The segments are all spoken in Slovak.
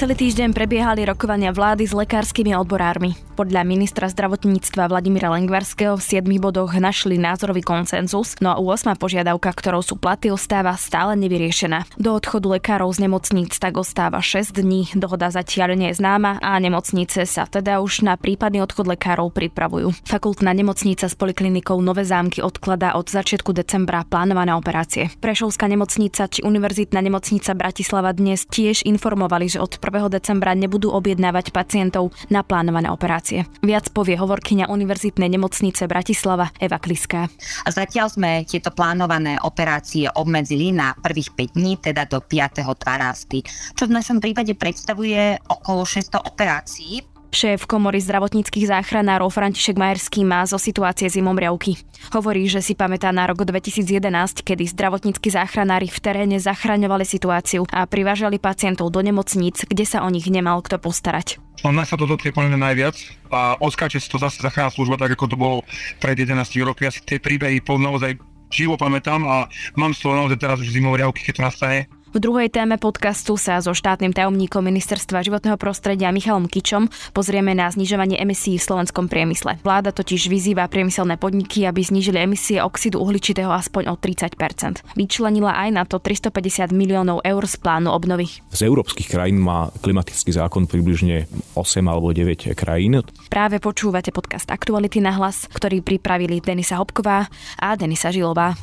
Celý týždeň prebiehali rokovania vlády s lekárskymi odborármi. Podľa ministra zdravotníctva Vladimíra Lengvarského v 7 bodoch našli názorový koncenzus, no a 8 požiadavka, ktorou sú platy, ostáva stále nevyriešená. Do odchodu lekárov z nemocníc tak ostáva 6 dní, dohoda zatiaľ nie je známa a nemocnice sa teda už na prípadný odchod lekárov pripravujú. Fakultná nemocnica s poliklinikou Nové zámky odkladá od začiatku decembra plánované operácie. Prešovská nemocnica či Univerzitná nemocnica Bratislava dnes tiež informovali, že od 1. decembra nebudú objednávať pacientov na plánované operácie. Viac povie hovorkyňa Univerzitnej nemocnice Bratislava Eva Kliská. A zatiaľ sme tieto plánované operácie obmedzili na prvých 5 dní, teda do 5.12., čo v našom prípade predstavuje okolo 600 operácií Šéf komory zdravotníckých záchranárov František Majerský má zo situácie zimom riavky. Hovorí, že si pamätá na rok 2011, kedy zdravotníckí záchranári v teréne zachraňovali situáciu a privážali pacientov do nemocníc, kde sa o nich nemal kto postarať. No, sa to dotkne plne najviac a oskáče si to zase zachránna služba, tak ako to bolo pred 11 roky. Ja si tie príbehy naozaj živo pamätám a mám z toho naozaj teraz už zimové riavky, keď to nastane. V druhej téme podcastu sa so štátnym tajomníkom Ministerstva životného prostredia Michalom Kičom pozrieme na znižovanie emisí v slovenskom priemysle. Vláda totiž vyzýva priemyselné podniky, aby znížili emisie oxidu uhličitého aspoň o 30% Vyčlenila aj na to 350 miliónov eur z plánu obnovy. Z európskych krajín má klimatický zákon približne 8 alebo 9 krajín. Práve počúvate podcast Aktuality na hlas, ktorý pripravili Denisa Hopková a Denisa Žilová.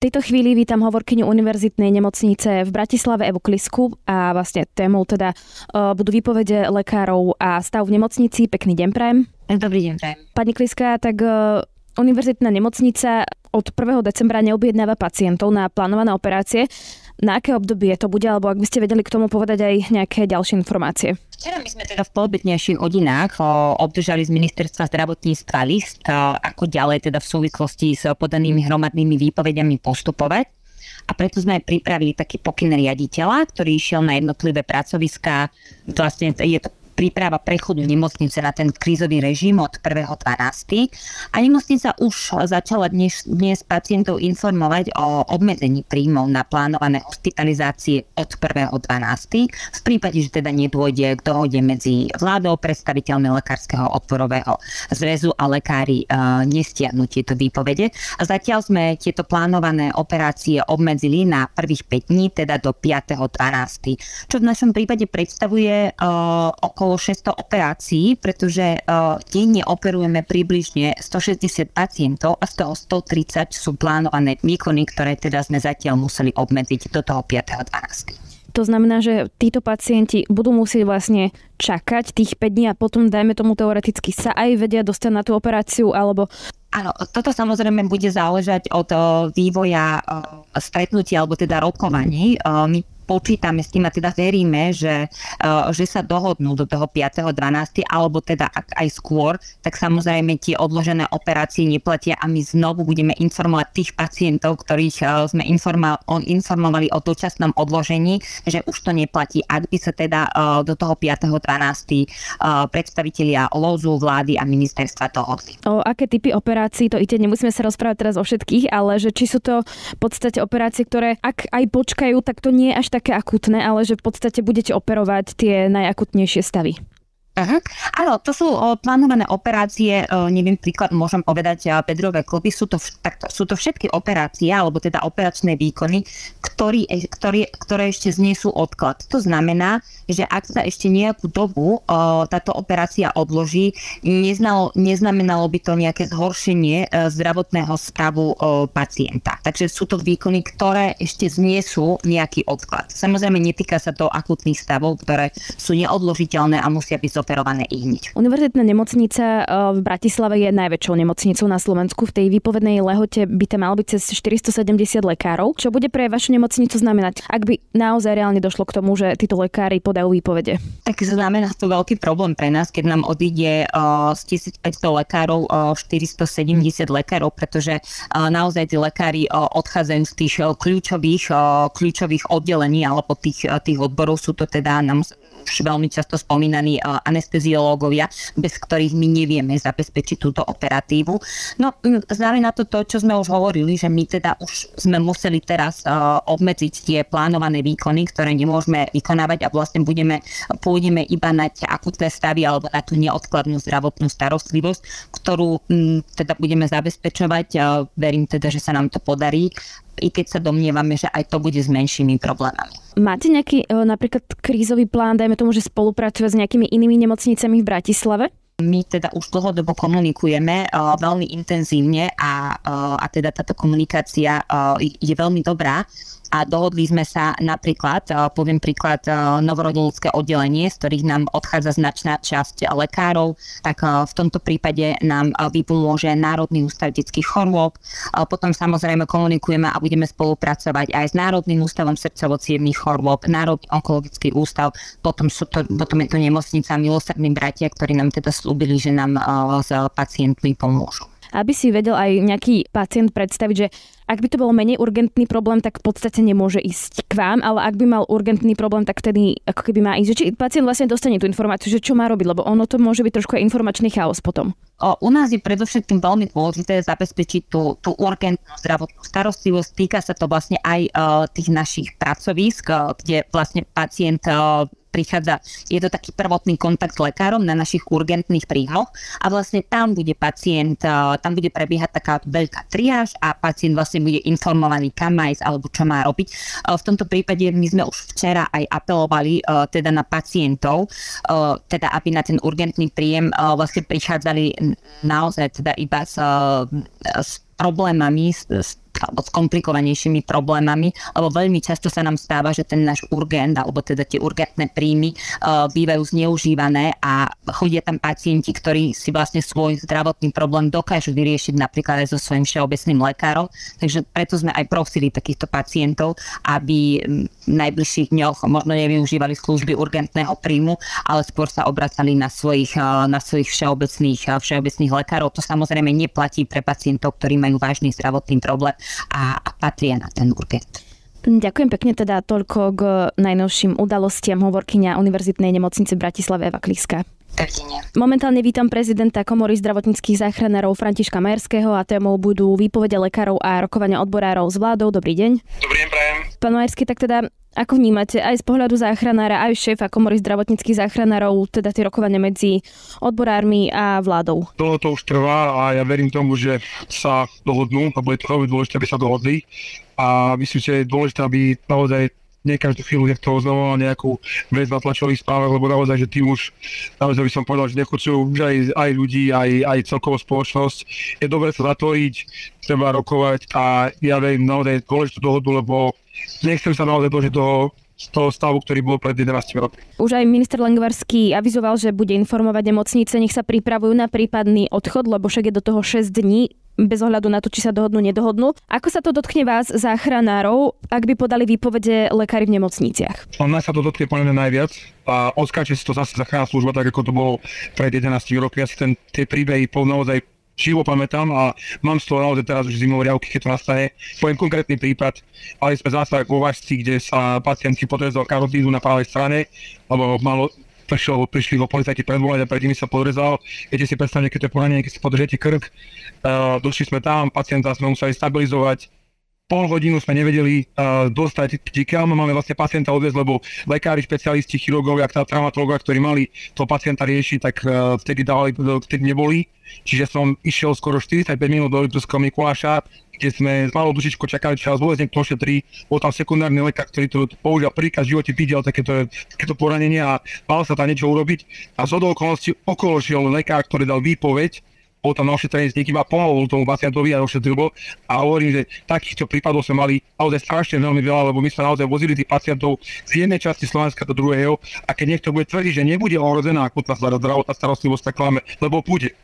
Tejto chvíli vítam hovorkyňu Univerzitnej nemocnice v Bratislave Evu Klisku a vlastne témou teda uh, budú výpovede lekárov a stav v nemocnici. Pekný deň prajem. Dobrý deň prajem. Pani Kliska, tak uh, Univerzitná nemocnica od 1. decembra neobjednáva pacientov na plánované operácie. Na aké obdobie to bude, alebo ak by ste vedeli k tomu povedať aj nejaké ďalšie informácie? Včera my sme teda v poobednejších hodinách obdržali z ministerstva zdravotníctva list, ako ďalej teda v súvislosti s podanými hromadnými výpovediami postupovať. A preto sme aj pripravili taký pokyn riaditeľa, ktorý išiel na jednotlivé pracoviská. Vlastne je to príprava prechodu nemocnice na ten krízový režim od 1.12. A nemocnica už začala dnes, dnes pacientov informovať o obmedzení príjmov na plánované hospitalizácie od 1.12. V prípade, že teda nedôjde k dohode medzi vládou, predstaviteľmi lekárskeho odporového zväzu a lekári uh, nestiahnu tieto výpovede. A zatiaľ sme tieto plánované operácie obmedzili na prvých 5 dní, teda do 5.12. Čo v našom prípade predstavuje uh, okolo okolo 600 operácií, pretože uh, denne operujeme približne 160 pacientov a z toho 130 sú plánované výkony, ktoré teda sme zatiaľ museli obmedziť do toho 5.12. To znamená, že títo pacienti budú musieť vlastne čakať tých 5 dní a potom, dajme tomu teoreticky, sa aj vedia dostať na tú operáciu, alebo Áno, toto samozrejme bude záležať od vývoja stretnutia alebo teda rokovaní. My počítame s tým a teda veríme, že, uh, že sa dohodnú do toho 5.12. alebo teda aj skôr, tak samozrejme tie odložené operácie neplatia a my znovu budeme informovať tých pacientov, ktorých uh, sme informovali o dočasnom odložení, že už to neplatí. Ak by sa teda uh, do toho 5.12. Uh, predstavitelia LOZu, vlády a ministerstva dohodli. O aké typy operácií to ide? Nemusíme sa rozprávať teraz o všetkých, ale že či sú to v podstate operácie, ktoré ak aj počkajú, tak to nie je až tak také akutné, ale že v podstate budete operovať tie najakutnejšie stavy. Uh-huh. Áno, to sú o, plánované operácie, o, neviem, príklad môžem povedať, bedrové klopy, sú to, tak, sú to všetky operácie, alebo teda operačné výkony, ktorý, e, ktorý, ktoré ešte zniesú odklad. To znamená, že ak sa ešte nejakú dobu o, táto operácia odloží, neznalo, neznamenalo by to nejaké zhoršenie o, e, zdravotného stavu o, pacienta. Takže sú to výkony, ktoré ešte zniesú nejaký odklad. Samozrejme, netýka sa to akutných stavov, ktoré sú neodložiteľné a musia byť zoperované i hneď. Univerzitná nemocnica eh, v Bratislave je najväčšou nemocnicou na Slovensku. V tej výpovednej lehote by to malo byť cez 470 lekárov. Čo bude pre vašu nemocnicu znamenať, ak by naozaj reálne došlo k tomu, že títo lekári podajú výpovede? Tak znamená to veľký problém pre nás, keď nám odíde uh, z 1500 lekárov uh, eh, 470 lekárov, pretože naozaj tí lekári odchádzajú z tých kľúčových, kľúčových oddelení alebo tých, tých odborov. Sú to teda nám už veľmi často spomínaní anesteziológovia, bez ktorých my nevieme zabezpečiť túto operatívu. No, znamená to to, čo sme už hovorili, že my teda už sme museli teraz obmedziť tie plánované výkony, ktoré nemôžeme vykonávať a vlastne budeme, pôjdeme iba na tie akutné stavy alebo na tú neodkladnú zdravotnú starostlivosť, ktorú teda budeme zabezpečovať. Verím teda, že sa nám to podarí i keď sa domnievame, že aj to bude s menšími problémami. Máte nejaký e, napríklad krízový plán, dajme tomu, že spolupracuje s nejakými inými nemocnicami v Bratislave? My teda už dlhodobo komunikujeme uh, veľmi intenzívne a, uh, a teda táto komunikácia uh, je veľmi dobrá a dohodli sme sa napríklad, poviem príklad, novorodenické oddelenie, z ktorých nám odchádza značná časť lekárov, tak v tomto prípade nám vypomôže Národný ústav detských chorôb. Potom samozrejme komunikujeme a budeme spolupracovať aj s Národným ústavom srdcovo chorôb, Národný onkologický ústav, potom, sú to, potom je to nemocnica Milosrdní bratia, ktorí nám teda slúbili, že nám s pacientmi pomôžu aby si vedel aj nejaký pacient predstaviť, že ak by to bol menej urgentný problém, tak v podstate nemôže ísť k vám, ale ak by mal urgentný problém, tak vtedy ako keby má ísť. Že či pacient vlastne dostane tú informáciu, že čo má robiť, lebo ono to môže byť trošku aj informačný chaos potom. O, u nás je predovšetkým veľmi dôležité zabezpečiť tú, tú urgentnú zdravotnú starostlivosť. Týka sa to vlastne aj uh, tých našich pracovísk, uh, kde vlastne pacient uh, prichádza, je to taký prvotný kontakt s lekárom na našich urgentných príjmoch a vlastne tam bude pacient, tam bude prebiehať taká veľká triáž a pacient vlastne bude informovaný, kam má ísť alebo čo má robiť. V tomto prípade my sme už včera aj apelovali teda na pacientov, teda aby na ten urgentný príjem vlastne prichádzali naozaj teda iba s, s problémami, s alebo s komplikovanejšími problémami, lebo veľmi často sa nám stáva, že ten náš urgent, alebo teda tie urgentné príjmy uh, bývajú zneužívané a chodia tam pacienti, ktorí si vlastne svoj zdravotný problém dokážu vyriešiť napríklad aj so svojím všeobecným lekárom. Takže preto sme aj prosili takýchto pacientov, aby v najbližších dňoch možno nevyužívali služby urgentného príjmu, ale skôr sa obracali na svojich, uh, na svojich všeobecných, uh, všeobecných lekárov. To samozrejme neplatí pre pacientov, ktorí majú vážny zdravotný problém a, a patria na ten urgent. Ďakujem pekne teda toľko k najnovším udalostiam hovorkyňa Univerzitnej nemocnice v Bratislave Eva Kliska. Momentálne vítam prezidenta Komory zdravotníckých záchranárov Františka Majerského a témou budú výpovede lekárov a rokovania odborárov s vládou. Dobrý deň. Dobrý deň, prajem. Pán Majerský, tak teda ako vnímate aj z pohľadu záchranára, aj šéfa Komory zdravotníckých záchranárov, teda tie rokovania medzi odborármi a vládou? Dlho to už trvá a ja verím tomu, že sa dohodnú a bude to dôležité, aby sa dohodli. A myslím, že je dôležité, aby naozaj nie každú chvíľu niekto oznamoval nejakú vec na tlačových správach, lebo naozaj, že tým už, naozaj by som povedal, že nechcú už aj, aj ľudí, aj, aj celkovú spoločnosť. Je dobre sa zatvoriť, treba rokovať a ja verím naozaj dôležitú dohodu, lebo nechcem sa naozaj dožiť z toho stavu, ktorý bol pred 11 rokmi. Už aj minister Lengvarský avizoval, že bude informovať nemocnice, nech sa pripravujú na prípadný odchod, lebo však je do toho 6 dní bez ohľadu na to, či sa dohodnú, nedohodnú. Ako sa to dotkne vás, záchranárov, ak by podali výpovede lekári v nemocniciach? No, nás sa to dotkne podľa najviac a odskáče si to zase záchranná služba, tak ako to bolo pred 11 roky. Ja si ten, tie príbehy naozaj živo pamätám a mám z toho naozaj teraz už zimové riavky, keď to nastane. Poviem konkrétny prípad, ale sme zase vo Vašci, kde sa pacient si podrezal karotídu na pravej strane, lebo malo prišiel, prišli ho policajti predvolať a pred nimi sa podrezal. Viete si predstavne, keď to je poranenie, keď si podržete krk, uh, došli sme tam, pacienta sme museli stabilizovať, pol hodinu sme nevedeli uh, dostať, kam máme vlastne pacienta odviezť, lebo lekári, špecialisti, chirurgovia, traumatológovia, ktorí mali toho pacienta riešiť, tak uh, vtedy, dávali, vtedy neboli. Čiže som išiel skoro 45 minút do Litovského Mikuláša, kde sme s malou dušičkou čakali, nás vôbec niekto ošetrí. Bol tam sekundárny lekár, ktorý to použil prvýkrát v živote videl takéto, takéto poranenie a mal sa tam niečo urobiť. A z okolností okolo šiel lekár, ktorý dal výpoveď, bol tam na ošetrenie s niekým a pomohol tomu pacientovi a ošetril. A hovorím, že takýchto prípadov sme mali naozaj strašne veľmi veľa, lebo my sme naozaj vozili tých pacientov z jednej časti Slovenska do druhého a keď niekto bude tvrdiť, že nebude ohrozená akutná zdravotná starostlivosť, tak klame, lebo bude.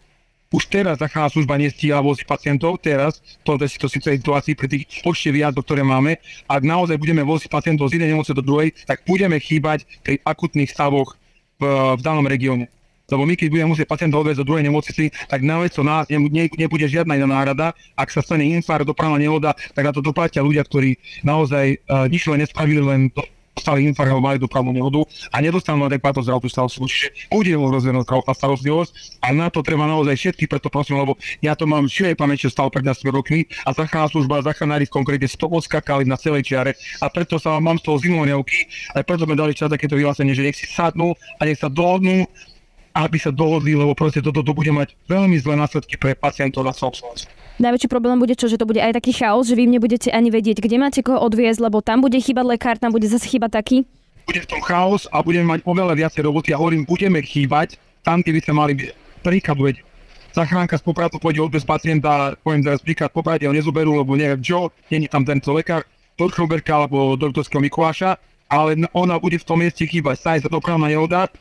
Už teraz záchranná služba nestíha voziť pacientov, teraz, to je to situácii pri tých počte výjazdov, ktoré máme. Ak naozaj budeme voziť pacientov z jednej nemocnice do druhej, tak budeme chýbať pri akutných stavoch v, v danom regióne. Lebo my, keď budeme musieť pacienta odviezť do druhej nemocnice, tak to nás ne, ne, nebude žiadna iná náhrada. Ak sa stane infarkt, dopravná nehoda, tak na to doplatia ľudia, ktorí naozaj uh, nič len nespravili, len to, dostali infarkt alebo mali dopravnú nehodu a nedostanú adekvátnu zdravotnú starostlivosť. Čiže bude ohrozená zdravotná starostlivosť a na to treba naozaj všetky, preto prosím, lebo ja to mám šivej pamäť, čo stalo pred 10 rokmi a záchranná služba, záchranári v konkrétne 100 odskakali na celej čiare a preto sa mám z toho zimovňavky, aj preto sme dali čas takéto vyhlásenie, že nech si sadnú a nech sa dohodnú, aby sa dohodli, lebo proste toto to, bude mať veľmi zlé následky pre pacientov na celom Najväčší problém bude čo, že to bude aj taký chaos, že vy nebudete ani vedieť, kde máte koho odviezť, lebo tam bude chýbať lekár, tam bude zase chýbať taký. Bude v tom chaos a budeme mať oveľa viacej roboty a hovorím, budeme chýbať tam, kde by sme mali byť. Príklad veď, zachránka z popratu pôjde odviezť pacienta, poviem teraz príklad, poprate ho nezoberú, lebo neviem čo, není tam tento lekár, Torchoberka alebo doktorského Mikuláša, ale ona bude v tom mieste chýbať, stane sa dopravná nehoda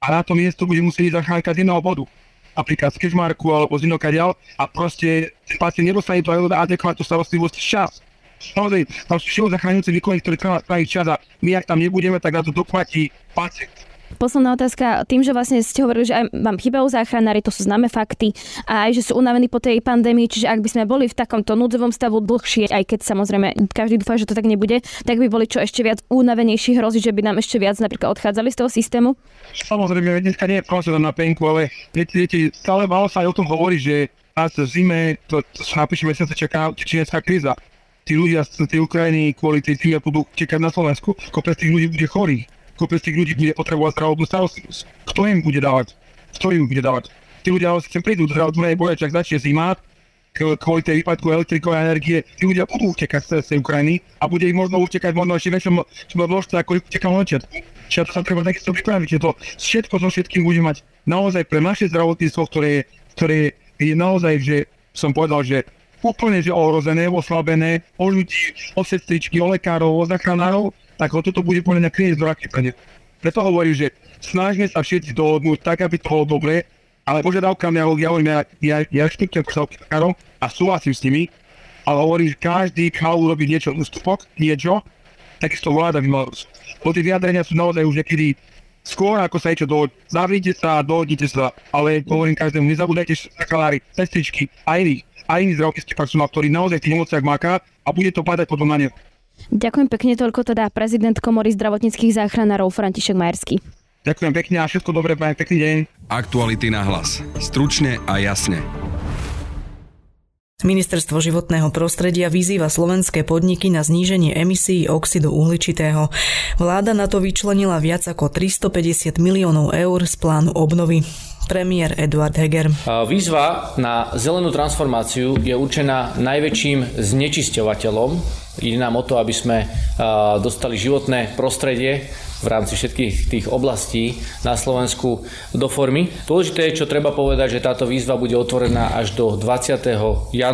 a na to miesto bude musieť zachránka z iného bodu napríklad z Kežmarku alebo z inokadiaľ a proste ten pacient nedostane to adekvátnu starostlivosť čas. Naozaj, tam sú všetko zachránujúce výkony, ktoré spraviť čas a my ak tam nebudeme, tak na to doplatí pacient. Posledná otázka. Tým, že vlastne ste hovorili, že aj vám chýbajú záchranári, to sú známe fakty, a aj, že sú unavení po tej pandémii, čiže ak by sme boli v takomto núdzovom stavu dlhšie, aj keď samozrejme každý dúfa, že to tak nebude, tak by boli čo ešte viac unavenejší hrozí, že by nám ešte viac napríklad odchádzali z toho systému? Samozrejme, dneska nie je proste na penku, ale viete, stále malo sa aj o tom hovorí, že nás zime, to, to napíše mesiace čaká čínska kríza. Tí ľudia z tej Ukrajiny kvôli tej tým budú čakať na Slovensku, kopec tých ľudí bude chorých kopec tých ľudí bude potrebovať zdravotnú starostlivosť. Kto im bude dávať? Kto im bude dávať? Tí ľudia ale sem prídu, zdravotnú neboja, čak začne zima, kvôli tej výpadku elektrikovej energie, tí ľudia budú utekať z tej Ukrajiny a bude ich možno utekať možno ešte väčšom množstve, ako ich utekalo na. Čiže to sa treba takisto pripraviť, že to všetko so všetkým bude mať naozaj pre naše zdravotníctvo, ktoré, ktoré je naozaj, že som povedal, že úplne že ohrozené, oslabené, o ľudí, o sestričky, o lekárov, o zachránárov, tak ho toto bude podľa mňa krieť do raky Preto hovorím, že snažme sa všetci dohodnúť tak, aby to bolo dobre, ale požiadavka mňa, ja hovorím, ja, ja, ja rešpektujem požiadavky a súhlasím s nimi, ale hovorím, že každý mal urobiť niečo, ústupok, niečo, takisto vláda by mala. Po tie vyjadrenia sú naozaj už niekedy skôr ako sa niečo dohodí. Zavrite sa, dohodnite sa, ale hovorím každému, nezabudajte kalári, sestričky, aj iní, aj iní zdravotnícky personál, ktorý naozaj v tých nemociach maká a bude to padať potom na ne. Ďakujem pekne toľko teda prezident Komory zdravotníckých záchranárov František Majerský. Ďakujem pekne a všetko dobré, pekný deň. Aktuality na hlas. Stručne a jasne. Ministerstvo životného prostredia vyzýva slovenské podniky na zníženie emisí oxidu uhličitého. Vláda na to vyčlenila viac ako 350 miliónov eur z plánu obnovy premiér Eduard Heger. Výzva na zelenú transformáciu je určená najväčším znečisťovateľom. Ide nám o to, aby sme dostali životné prostredie v rámci všetkých tých oblastí na Slovensku do formy. Dôležité je, čo treba povedať, že táto výzva bude otvorená až do 20. januára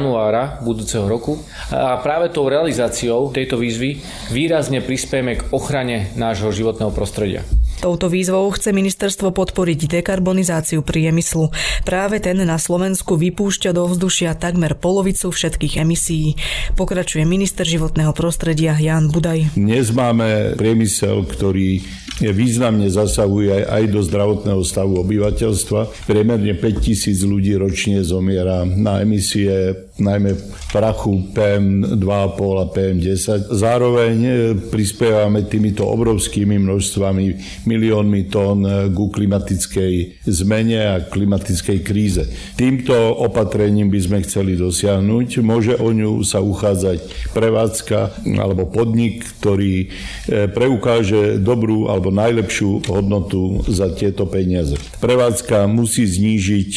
budúceho roku a práve tou realizáciou tejto výzvy výrazne prispieme k ochrane nášho životného prostredia. Touto výzvou chce ministerstvo podporiť dekarbonizáciu priemyslu. Práve ten na Slovensku vypúšťa do vzdušia takmer polovicu všetkých emisí. Pokračuje minister životného prostredia Jan Budaj. Dnes máme priemysel, ktorý významne zasahuje aj do zdravotného stavu obyvateľstva. Priemerne 5000 ľudí ročne zomiera na emisie najmä prachu PM2,5 a PM10. Zároveň e, prispievame týmito obrovskými množstvami, miliónmi tón e, ku klimatickej zmene a klimatickej kríze. Týmto opatrením by sme chceli dosiahnuť. Môže o ňu sa uchádzať prevádzka alebo podnik, ktorý e, preukáže dobrú alebo najlepšiu hodnotu za tieto peniaze. Prevádzka musí znížiť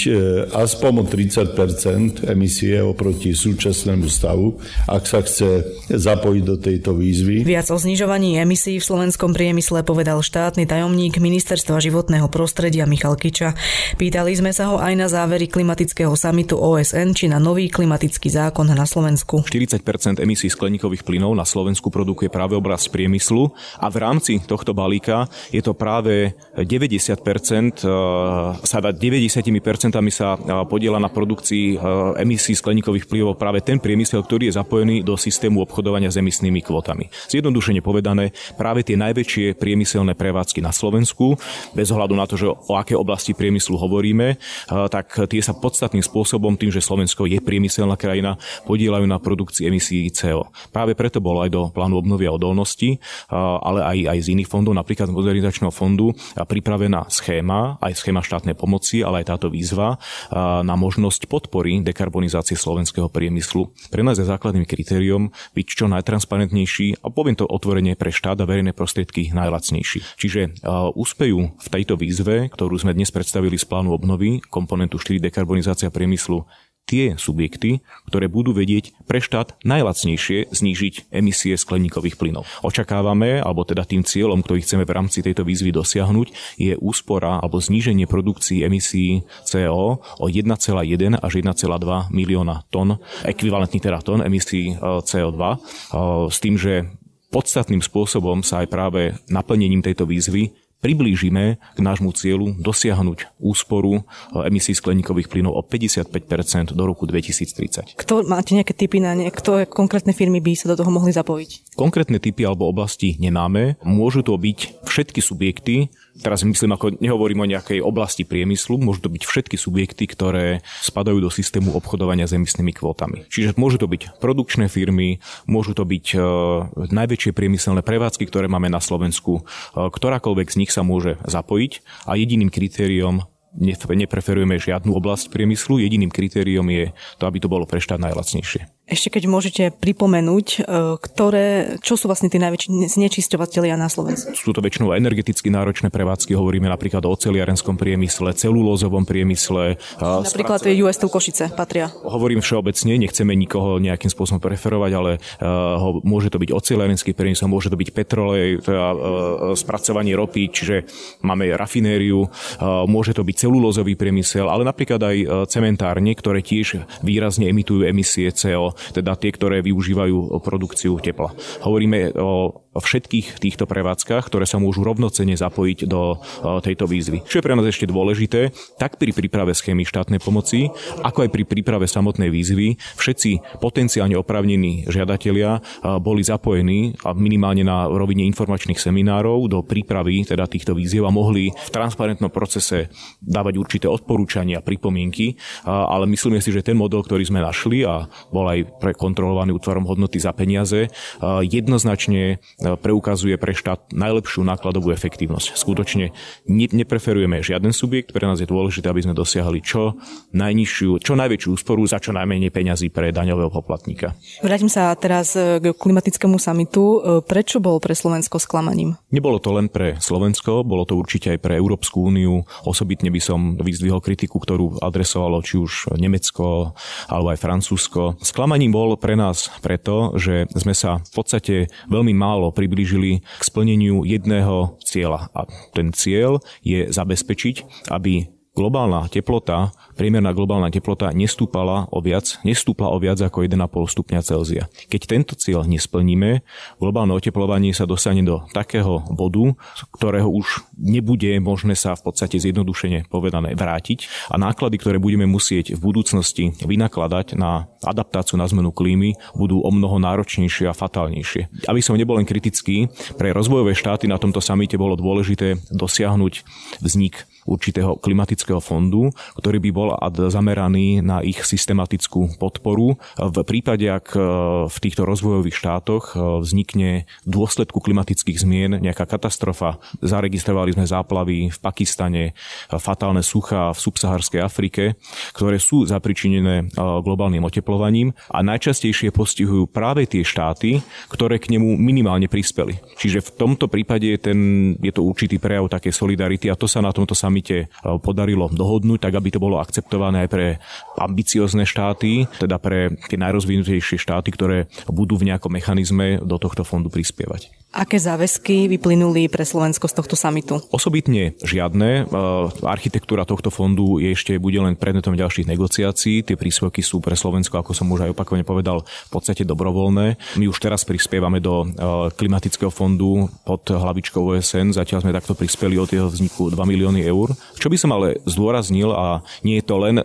aspoň o 30 emisie oproti súčasnému stavu, ak sa chce zapojiť do tejto výzvy. Viac o znižovaní emisí v slovenskom priemysle povedal štátny tajomník Ministerstva životného prostredia Michal Kiča. Pýtali sme sa ho aj na závery klimatického samitu OSN či na nový klimatický zákon na Slovensku. 40% emisí skleníkových plynov na Slovensku produkuje práve obraz priemyslu a v rámci tohto balíka je to práve 90%, e, sa dá 90% sa e, podiela na produkcii e, emisí skleníkových skleníkových vplyvov práve ten priemysel, ktorý je zapojený do systému obchodovania s emisnými kvotami. Zjednodušene povedané, práve tie najväčšie priemyselné prevádzky na Slovensku, bez ohľadu na to, že o aké oblasti priemyslu hovoríme, tak tie sa podstatným spôsobom tým, že Slovensko je priemyselná krajina, podielajú na produkcii emisí CO. Práve preto bolo aj do plánu obnovy a odolnosti, ale aj, aj z iných fondov, napríklad z modernizačného fondu, pripravená schéma, aj schéma štátnej pomoci, ale aj táto výzva na možnosť podpory dekarbonizácie slovenského priemyslu. Pre nás je základným kritériom byť čo najtransparentnejší a poviem to otvorene pre štát a verejné prostriedky najlacnejší. Čiže úspejú v tejto výzve, ktorú sme dnes predstavili z plánu obnovy, komponentu 4 dekarbonizácia priemyslu, tie subjekty, ktoré budú vedieť pre štát najlacnejšie znížiť emisie skleníkových plynov. Očakávame, alebo teda tým cieľom, ktorý chceme v rámci tejto výzvy dosiahnuť, je úspora alebo zníženie produkcií emisí CO o 1,1 až 1,2 milióna tón, ekvivalentný teda tón emisí e, CO2, e, s tým, že podstatným spôsobom sa aj práve naplnením tejto výzvy priblížime k nášmu cieľu dosiahnuť úsporu eh, emisí skleníkových plynov o 55% do roku 2030. Kto máte nejaké typy na ne, kto konkrétne firmy by sa do toho mohli zapojiť? Konkrétne typy alebo oblasti nemáme. Môžu to byť všetky subjekty, teraz myslím, ako nehovorím o nejakej oblasti priemyslu, môžu to byť všetky subjekty, ktoré spadajú do systému obchodovania s emisnými kvótami. Čiže môžu to byť produkčné firmy, môžu to byť uh, najväčšie priemyselné prevádzky, ktoré máme na Slovensku. Uh, ktorákoľvek z nich sa môže zapojiť a jediným kritériom nepreferujeme žiadnu oblasť priemyslu, jediným kritériom je to, aby to bolo pre štát najlacnejšie. Ešte keď môžete pripomenúť, e, ktoré, čo sú vlastne tí najväčší znečisťovateľia na Slovensku? Sú to väčšinou energeticky náročné prevádzky, hovoríme napríklad o oceliarenskom priemysle, celulózovom priemysle. Napríklad spraco- US Košice patria. Hovorím všeobecne, nechceme nikoho nejakým spôsobom preferovať, ale uh, môže to byť oceliarenský priemysel, môže to byť petrolej, teda, uh, spracovanie ropy, čiže máme rafinériu, uh, môže to byť celulózový priemysel, ale napríklad aj cementárne, ktoré tiež výrazne emitujú emisie CO teda tie, ktoré využívajú produkciu tepla. Hovoríme o všetkých týchto prevádzkach, ktoré sa môžu rovnocene zapojiť do tejto výzvy. Čo je pre nás ešte dôležité, tak pri príprave schémy štátnej pomoci, ako aj pri príprave samotnej výzvy, všetci potenciálne opravnení žiadatelia boli zapojení a minimálne na rovine informačných seminárov do prípravy teda týchto výziev a mohli v transparentnom procese dávať určité odporúčania, pripomienky, ale myslíme si, že ten model, ktorý sme našli a bol aj prekontrolovaný útvarom hodnoty za peniaze, jednoznačne preukazuje pre štát najlepšiu nákladovú efektívnosť. Skutočne nepreferujeme žiaden subjekt, pre nás je dôležité, aby sme dosiahli čo najnižšiu, čo najväčšiu úsporu za čo najmenej peňazí pre daňového poplatníka. Vrátim sa teraz k klimatickému samitu. Prečo bol pre Slovensko sklamaním? Nebolo to len pre Slovensko, bolo to určite aj pre Európsku úniu. Osobitne by som vyzdvihol kritiku, ktorú adresovalo či už Nemecko alebo aj Francúzsko. Sklamaním bol pre nás preto, že sme sa v podstate veľmi málo priblížili k splneniu jedného cieľa. A ten cieľ je zabezpečiť, aby globálna teplota priemerná globálna teplota nestúpala o viac, nestúpla o viac ako 1,5 stupňa Celzia. Keď tento cieľ nesplníme, globálne oteplovanie sa dostane do takého bodu, ktorého už nebude možné sa v podstate zjednodušene povedané vrátiť a náklady, ktoré budeme musieť v budúcnosti vynakladať na adaptáciu na zmenu klímy, budú o mnoho náročnejšie a fatálnejšie. Aby som nebol len kritický, pre rozvojové štáty na tomto samite bolo dôležité dosiahnuť vznik určitého klimatického fondu, ktorý by bol zameraný na ich systematickú podporu. V prípade, ak e, v týchto rozvojových štátoch e, vznikne v dôsledku klimatických zmien nejaká katastrofa, zaregistrovali sme záplavy v Pakistane, e, fatálne suchá v subsaharskej Afrike, ktoré sú zapričinené globálnym oteplovaním a najčastejšie postihujú práve tie štáty, ktoré k nemu minimálne prispeli. Čiže v tomto prípade je, ten, je to určitý prejav také solidarity a to sa na tomto samite podarilo dohodnúť, tak aby to bolo akceptované aj pre ambiciozne štáty, teda pre tie najrozvinutejšie štáty, ktoré budú v nejakom mechanizme do tohto fondu prispievať. Aké záväzky vyplynuli pre Slovensko z tohto samitu? Osobitne žiadne. E, architektúra tohto fondu je ešte bude len predmetom ďalších negociácií. Tie príspevky sú pre Slovensko, ako som už aj opakovane povedal, v podstate dobrovoľné. My už teraz prispievame do e, klimatického fondu pod hlavičkou OSN. Zatiaľ sme takto prispeli od jeho vzniku 2 milióny eur. Čo by som ale zdôraznil, a nie je to len e,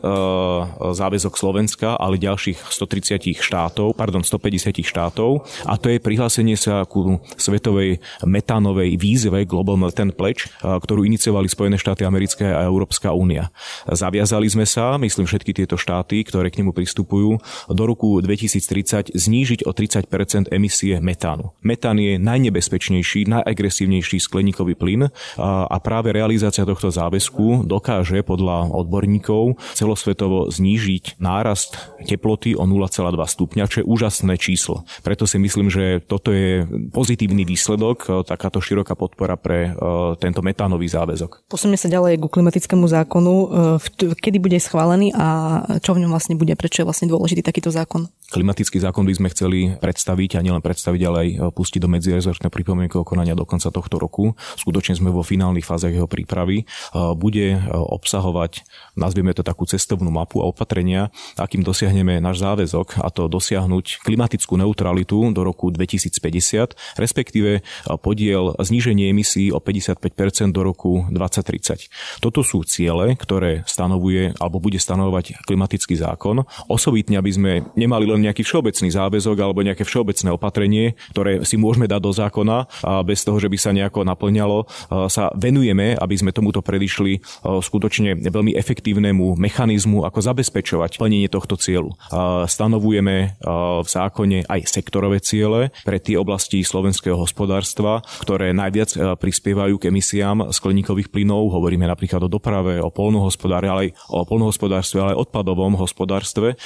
záväzok Slovenska, ale ďalších 130 štátov, pardon, 150 štátov, a to je prihlásenie sa ku svetovej metánovej výzve Global Methane Pledge, ktorú iniciovali Spojené štáty americké a Európska únia. Zaviazali sme sa, myslím všetky tieto štáty, ktoré k nemu pristupujú, do roku 2030 znížiť o 30% emisie metánu. Metán je najnebezpečnejší, najagresívnejší skleníkový plyn a práve realizácia tohto záväzku dokáže podľa odborníkov celosvetovo znížiť nárast teploty o 0,2 stupňa, čo je úžasné číslo. Preto si myslím, že toto je pozitívny výsledok, e, takáto široká podpora pre e, tento metánový záväzok. Posunieme sa ďalej ku klimatickému zákonu. E, kedy bude schválený a čo v ňom vlastne bude? Prečo je vlastne dôležitý takýto zákon? Klimatický zákon by sme chceli predstaviť a nielen predstaviť, ale aj pustiť do medzirezortného pripomienkového konania do konca tohto roku. Skutočne sme vo finálnych fázach jeho prípravy. Bude obsahovať, nazvieme to takú cestovnú mapu a opatrenia, akým dosiahneme náš záväzok a to dosiahnuť klimatickú neutralitu do roku 2050, respektíve podiel zníženie emisí o 55% do roku 2030. Toto sú ciele, ktoré stanovuje alebo bude stanovovať klimatický zákon. Osobitne, aby sme nemali len nejaký všeobecný záväzok alebo nejaké všeobecné opatrenie, ktoré si môžeme dať do zákona a bez toho, že by sa nejako naplňalo, sa venujeme, aby sme tomuto predišli skutočne veľmi efektívnemu mechanizmu, ako zabezpečovať plnenie tohto cieľu. Stanovujeme v zákone aj sektorové ciele pre tie oblasti slovenského hospodárstva, ktoré najviac prispievajú k emisiám skleníkových plynov. Hovoríme napríklad o doprave, o polnohospodáre, ale aj o polnohospodárstve, ale aj odpadovom hospodárstve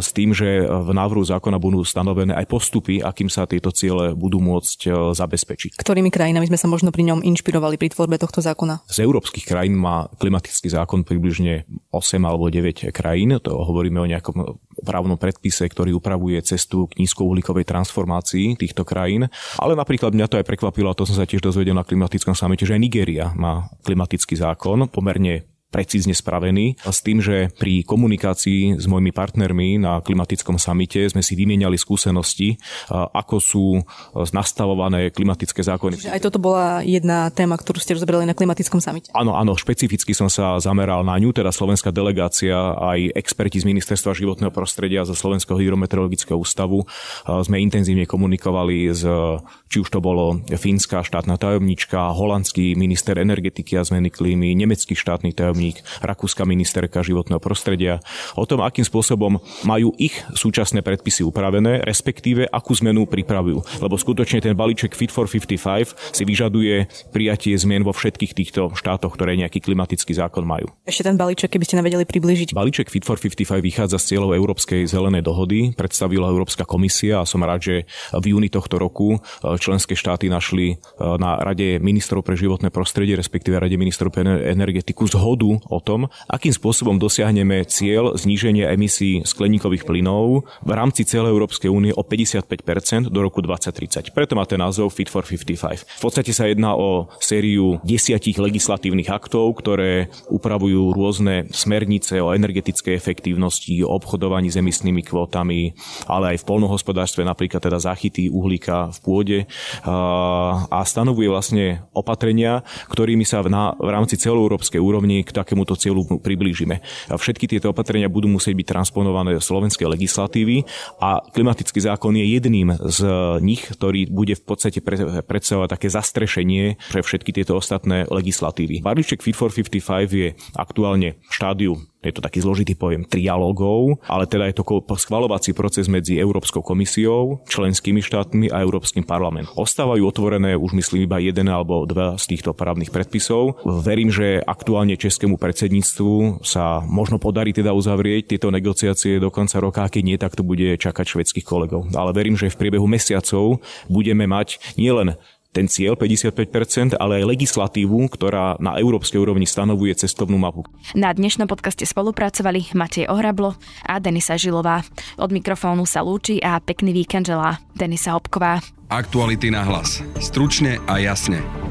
s tým, že v návrhu zákona budú stanovené aj postupy, akým sa tieto ciele budú môcť e, zabezpečiť. Ktorými krajinami sme sa možno pri ňom inšpirovali pri tvorbe tohto zákona? Z európskych krajín má klimatický zákon približne 8 alebo 9 krajín. To hovoríme o nejakom právnom predpise, ktorý upravuje cestu k nízkouhlíkovej transformácii týchto krajín. Ale napríklad mňa to aj prekvapilo, a to som sa tiež dozvedel na klimatickom samite, že aj Nigéria má klimatický zákon, pomerne precízne spravený s tým, že pri komunikácii s mojimi partnermi na klimatickom samite sme si vymieniali skúsenosti, ako sú nastavované klimatické zákony. Čiže aj toto bola jedna téma, ktorú ste rozoberali na klimatickom samite. Áno, áno, špecificky som sa zameral na ňu, teda slovenská delegácia, aj experti z Ministerstva životného prostredia zo Slovenského hydrometeorologického ústavu sme intenzívne komunikovali s, či už to bolo fínska štátna tajomnička, holandský minister energetiky a zmeny klímy, nemecký štátny tajomník tajomník, rakúska ministerka životného prostredia, o tom, akým spôsobom majú ich súčasné predpisy upravené, respektíve akú zmenu pripravujú. Lebo skutočne ten balíček Fit for 55 si vyžaduje prijatie zmien vo všetkých týchto štátoch, ktoré nejaký klimatický zákon majú. Ešte ten balíček, keby ste nám vedeli približiť. Balíček Fit for 55 vychádza z cieľov Európskej zelenej dohody, predstavila Európska komisia a som rád, že v júni tohto roku e, členské štáty našli e, na Rade ministrov pre životné prostredie, respektíve Rade ministrov pre energetiku zhodu o tom, akým spôsobom dosiahneme cieľ zníženia emisí skleníkových plynov v rámci celej Európskej únie o 55% do roku 2030. Preto má ten názov Fit for 55. V podstate sa jedná o sériu desiatich legislatívnych aktov, ktoré upravujú rôzne smernice o energetickej efektívnosti, o obchodovaní s emisnými kvótami, ale aj v polnohospodárstve napríklad teda zachytí uhlíka v pôde a stanovuje vlastne opatrenia, ktorými sa v, na, v rámci celoeurópskej úrovni k takémuto cieľu priblížime. Všetky tieto opatrenia budú musieť byť transponované do slovenskej legislatívy a klimatický zákon je jedným z nich, ktorý bude v podstate predstavovať také zastrešenie pre všetky tieto ostatné legislatívy. Balíček Fit for 55 je aktuálne v štádiu je to taký zložitý pojem trialógov, ale teda je to schvalovací proces medzi Európskou komisiou, členskými štátmi a Európskym parlamentom. Ostávajú otvorené už myslím iba jeden alebo dva z týchto právnych predpisov. Verím, že aktuálne českému predsedníctvu sa možno podarí teda uzavrieť tieto negociácie do konca roka, keď nie, tak to bude čakať švedských kolegov. Ale verím, že v priebehu mesiacov budeme mať nielen ten cieľ 55%, ale aj legislatívu, ktorá na európskej úrovni stanovuje cestovnú mapu. Na dnešnom podcaste spolupracovali Matej Ohrablo a Denisa Žilová. Od mikrofónu sa lúči a pekný víkend želá Denisa Hopková. Aktuality na hlas. Stručne a jasne.